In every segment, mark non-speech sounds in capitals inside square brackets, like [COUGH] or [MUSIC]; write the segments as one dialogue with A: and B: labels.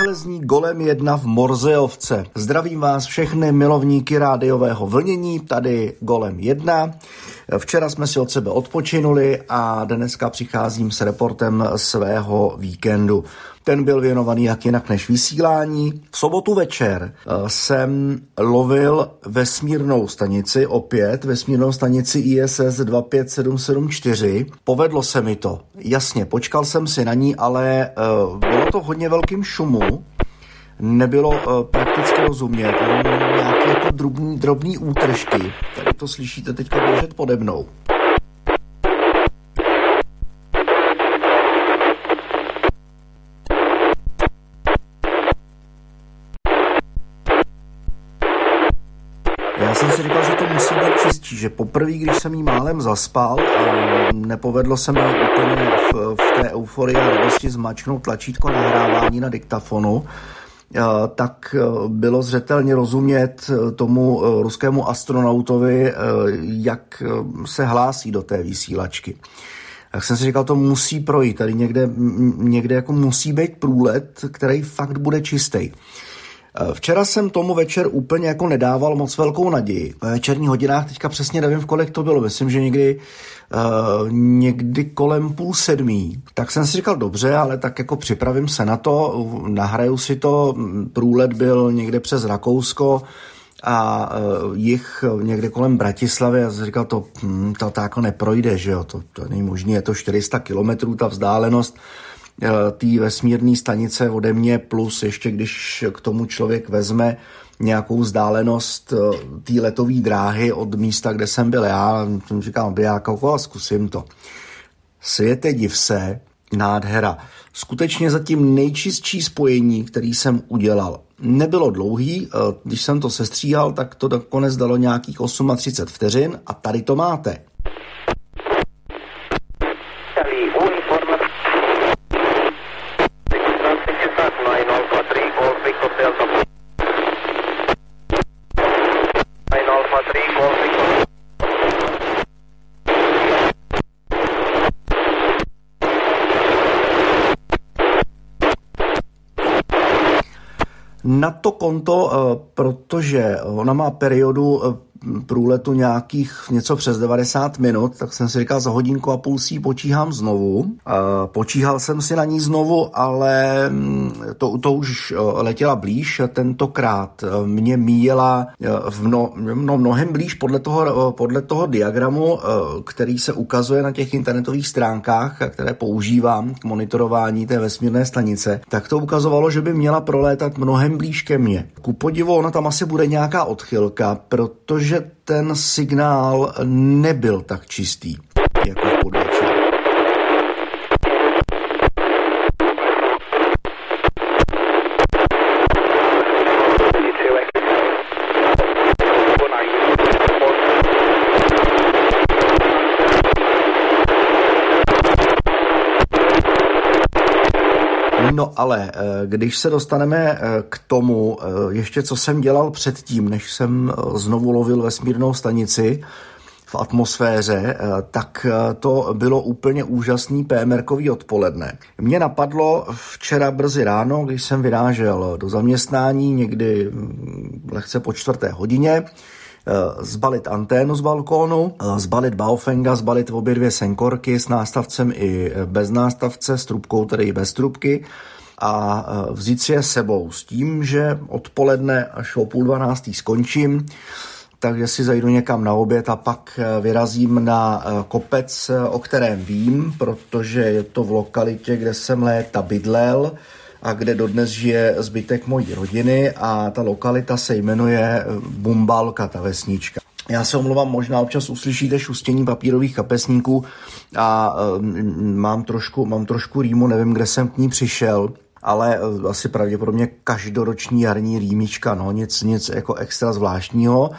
A: Takhle zní Golem 1 v Morzeovce. Zdravím vás všechny milovníky rádiového vlnění, tady Golem 1. Včera jsme si od sebe odpočinuli a dneska přicházím s reportem svého víkendu. Ten byl věnovaný jak jinak než vysílání. V sobotu večer eh, jsem lovil vesmírnou stanici, opět vesmírnou stanici ISS 25774. Povedlo se mi to. Jasně, počkal jsem si na ní, ale eh, bylo to hodně velkým šumu nebylo uh, prakticky rozumět, jenom nějaké jako drobný, drobný útržky. Tady to slyšíte teď běžet pode mnou. Já jsem si říkal, že to musí být čistší, že poprvé, když jsem jí málem zaspal, nepovedlo se mi úplně v, v té euforii a radosti zmačknout tlačítko nahrávání na diktafonu, tak e, bylo zřetelně rozumět e, tomu ruskému astronautovi, jak se hlásí do té vysílačky. Tak jsem si říkal, to musí projít, tady někde, někde jako musí být průlet, který fakt bude čistý. Včera jsem tomu večer úplně jako nedával moc velkou naději. Ve večerních hodinách teďka přesně nevím, v kolik to bylo. Myslím, že někdy, uh, někdy kolem půl sedmí. Tak jsem si říkal, dobře, ale tak jako připravím se na to, nahraju si to. Průlet byl někde přes Rakousko a uh, jich někde kolem Bratislavy a jsem říkal, to, hm, to, to jako neprojde, že jo, to, to není možné, je to 400 kilometrů ta vzdálenost Eh, té vesmírné stanice ode mě, plus ještě když k tomu člověk vezme nějakou vzdálenost eh, té letové dráhy od místa, kde jsem byl já, jsem říkal, by já a zkusím to. Světe div se, nádhera. Skutečně zatím nejčistší spojení, který jsem udělal. Nebylo dlouhý, eh, když jsem to sestříhal, tak to nakonec dalo nějakých 38 vteřin a tady to máte. Na to konto, eh, protože ona má periodu eh, průletu nějakých něco přes 90 minut, tak jsem si říkal, za hodinku a půl si počíhám znovu. Počíhal jsem si na ní znovu, ale mm, to, to už letěla blíž, tentokrát eh, mě míjela eh, v mno, no, mnohem blíž podle toho, podle toho diagramu, který se ukazuje na těch internetových stránkách, které používám k monitorování té vesmírné stanice, tak to ukazovalo, že by měla prolétat mnohem blíž ke mně. Ku podivu, ona tam asi bude nějaká odchylka, protože že ten signál nebyl tak čistý jako podvečer. No ale eh, když se dostaneme eh, k tomu, eh, ještě co jsem dělal předtím, než jsem znovu lovil vesmírnou stanici v atmosféře, tak to bylo úplně úžasný PMRkový odpoledne. Mě napadlo včera brzy ráno, když jsem vyrážel do zaměstnání někdy hm, lehce po čtvrté hodině, zbalit anténu z balkónu, zbalit Baofenga, zbalit obě dvě senkorky s nástavcem i bez nástavce, s trubkou, tedy i bez trubky a e, vzít si je sebou s tím, že odpoledne až o půl dvanáctý skončím, takže si zajdu někam na oběd a pak vyrazím na kopec, o kterém vím, protože je to v lokalitě, kde jsem léta bydlel a kde dodnes žije zbytek mojí rodiny a ta lokalita se jmenuje Bumbalka, ta vesnička. Já se omlouvám, možná občas uslyšíte šustění papírových kapesníků a um, mám, trošku, mám trošku rýmu, nevím, kde jsem k ní přišel ale eh, asi pravděpodobně každoroční jarní rýmička, no nic, nic jako extra zvláštního.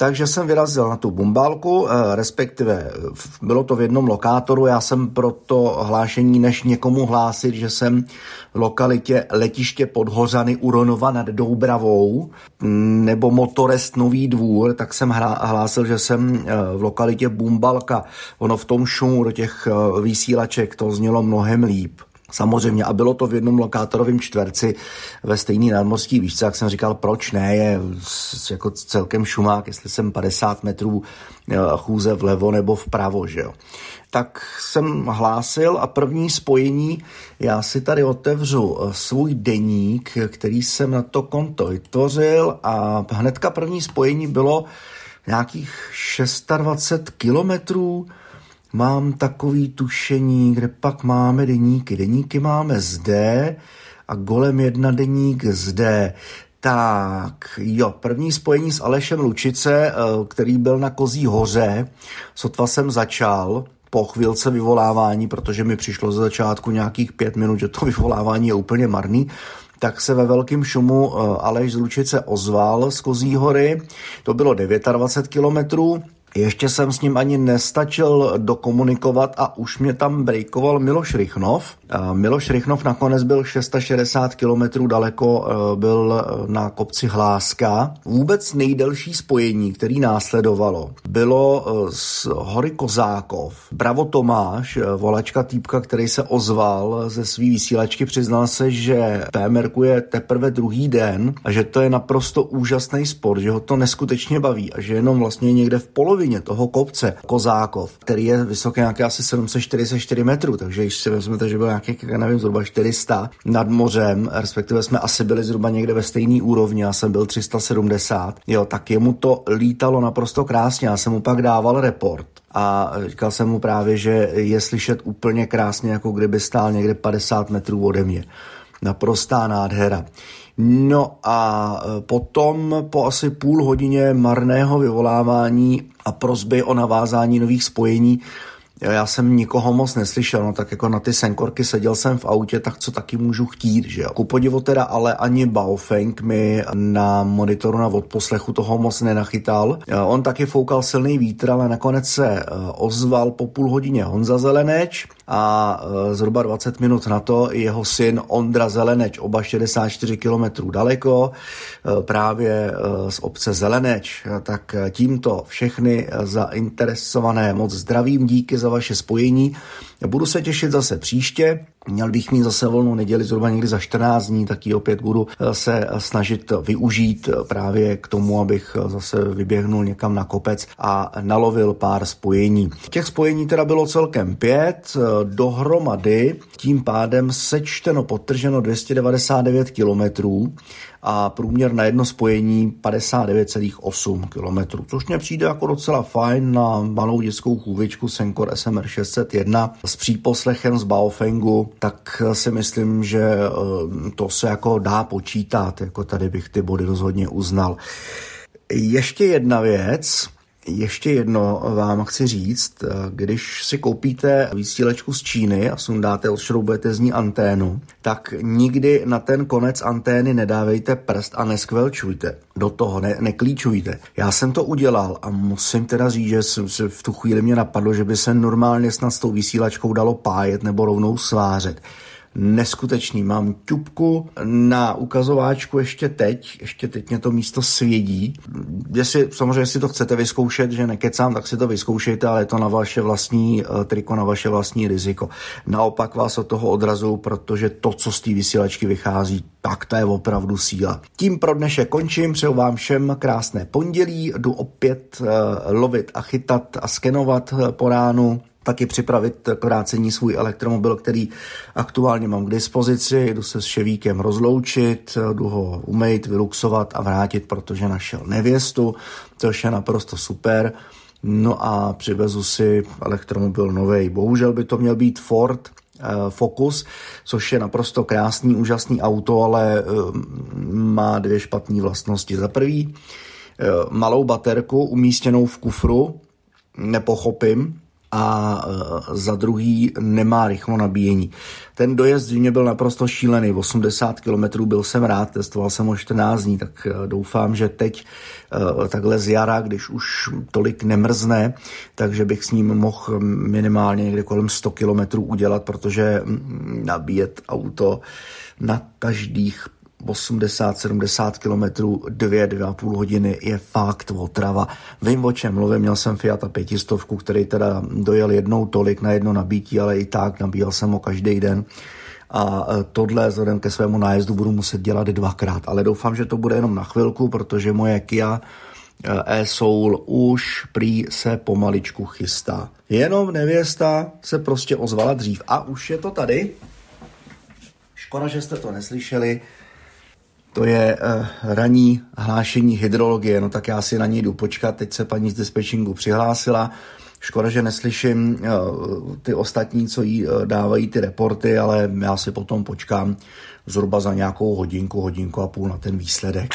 A: Takže jsem vyrazil na tu bumbálku, eh, respektive bylo to v jednom lokátoru, já jsem pro to hlášení, než někomu hlásit, že jsem v lokalitě letiště Podhořany Uronova nad Doubravou mm, nebo Motorest Nový dvůr, tak jsem hlásil, že jsem eh, v lokalitě Bumbalka. Ono v tom šumu do těch vysílaček to znělo mnohem líp. Samozřejmě a bylo to v jednom lokátorovém čtverci ve stejný nadmorský výšce, jak jsem říkal, proč ne, je jako celkem šumák, jestli jsem 50 metrů eh, chůze vlevo nebo vpravo, že jo. Tak jsem hlásil a první spojení, já si tady otevřu eh, svůj deník, který jsem na to konto vytvořil a hnedka první spojení bylo nějakých 620 kilometrů, mám takový tušení, kde pak máme deníky. Deníky máme zde a golem jedna deník zde. Tak, jo, první spojení s Alešem Lučice, eh, který byl na Kozí hoře, sotva jsem začal, po chvilce vyvolávání, protože mi přišlo ze začátku nějakých pět minut, že to [LAUGHS] vyvolávání je úplně marný, tak se ve velkém šumu eh, Aleš z Lučice ozval z Kozí hory. To bylo 29 kilometrů. Ještě jsem s ním ani nestačil dokomunikovat a už mě tam brejkoval Miloš Rychnov. Miloš Rychnov nakonec byl 660 km daleko, e, byl na kopci Hláska. Vůbec nejdelší spojení, který následovalo, bylo e, z hory Kozákov. Bravo Tomáš, e, volačka týpka, který se ozval ze svý vysílačky, přiznal se, že PMR je teprve druhý den a že to je naprosto úžasný sport, že ho to neskutečně baví a že jenom vlastně někde v polovině polovině toho kopce Kozákov, který je vysoký nějaké asi 744 metrů, takže když si vezmete, že byl nějaký, nevím, zhruba 400 nad mořem, respektive jsme asi byli zhruba někde ve stejné úrovni, já jsem byl 370, jo, tak jemu to lítalo naprosto krásně, já jsem mu pak dával report a říkal jsem mu právě, že je slyšet úplně krásně, jako kdyby stál někde 50 metrů ode mě. Naprostá nádhera. No a e, potom po asi půl hodině marného vyvolávání a prozby o navázání nových spojení já jsem nikoho moc neslyšel, no tak jako na ty senkorky seděl jsem v autě, tak co taky můžu chtít, že jo. Ku podivu teda ale ani Baofeng mi na monitoru na odposlechu toho moc nenachytal. On taky foukal silný vítr, ale nakonec se e, ozval po půl hodině Honza Zeleneč a e, zhruba 20 minut na to jeho syn Ondra Zeleneč, oba 64 km daleko, e, právě z obce Zeleneč. Tak tímto všechny zainteresované moc zdravím díky za za vaše spojení. Budu se těšit zase příště. Měl bych mít zase volnou neděli zhruba někdy za 14 dní, tak ji opět budu eh, se eh, snažit využít eh, právě k tomu, abych zase vyběhnul někam na kopec a nalovil pár spojení. Těch spojení teda bylo celkem pět, dohromady tím pádem sečteno, potrženo 299 kilometrů a průměr na jedno spojení 59,8 km, což mě přijde jako docela fajn na malou dětskou chůvičku Senkor SMR 601 s příposlechem z Baofengu, tak si myslím, že eh, to se jako dá počítat, jako tady bych ty body rozhodně uznal. Ještě jedna věc, ještě jedno vám chci říct, když si koupíte vysílečku z Číny a sundáte, odšroubujete z ní anténu, tak nikdy na ten konec antény nedávejte prst a neskvelčujte. Do toho ne, neklíčujte. Já jsem to udělal a musím teda říct, že jsem se v tu chvíli mě napadlo, že by se normálně snad s tou vysílačkou dalo pájet nebo rovnou svářet neskutečný. Mám ťupku na ukazováčku ještě teď, ještě teď mě to místo svědí. Jestli, samozřejmě, jestli to chcete vyzkoušet, že nekecám, tak si to vyzkoušejte, ale je to na vaše vlastní uh, triko, na vaše vlastní riziko. Naopak vás od toho odrazu, protože to, co z té vysílačky vychází, tak to je opravdu síla. Tím pro dnešek končím, přeju vám všem krásné pondělí, jdu opět uh, lovit a chytat a skenovat uh, po ránu taky připravit k vrácení svůj elektromobil, který aktuálně mám k dispozici. Jdu se s Ševíkem rozloučit, jdu ho umýt, vyluxovat a vrátit, protože našel nevěstu, což je naprosto super. No a přivezu si elektromobil nový. Bohužel by to měl být Ford, eh, Focus, což je naprosto krásný, úžasný auto, ale eh, má dvě špatné vlastnosti. Za prvý, eh, malou baterku umístěnou v kufru, nepochopím, a e, za druhý nemá rychlo nabíjení. Ten dojezd mě byl naprosto šílený, 80 km byl jsem rád, testoval jsem ho 14 dní, tak e, doufám, že teď e, takhle z jara, když už tolik nemrzne, takže bych s ním mohl minimálně někde kolem 100 km udělat, protože nabíjet auto na každých 80-70 km, dvě, dvě a půl hodiny je fakt otrava. Vím, o čem mluvím, měl jsem Fiat a pětistovku, který teda dojel jednou tolik na jedno nabítí, ale i tak nabíjel jsem ho každý den a tohle vzhledem ke svému nájezdu budu muset dělat dvakrát, ale doufám, že to bude jenom na chvilku, protože moje Kia e-Soul už prý se pomaličku chystá. Jenom nevěsta se prostě ozvala dřív a už je to tady. Škoda, že jste to neslyšeli. To je uh, ranní hlášení hydrologie, no tak já si na ní jdu počkat. Teď se paní z dispečingu přihlásila. Škoda, že neslyším uh, ty ostatní, co jí uh, dávají ty reporty, ale já si potom počkám zhruba za nějakou hodinku, hodinku a půl na ten výsledek.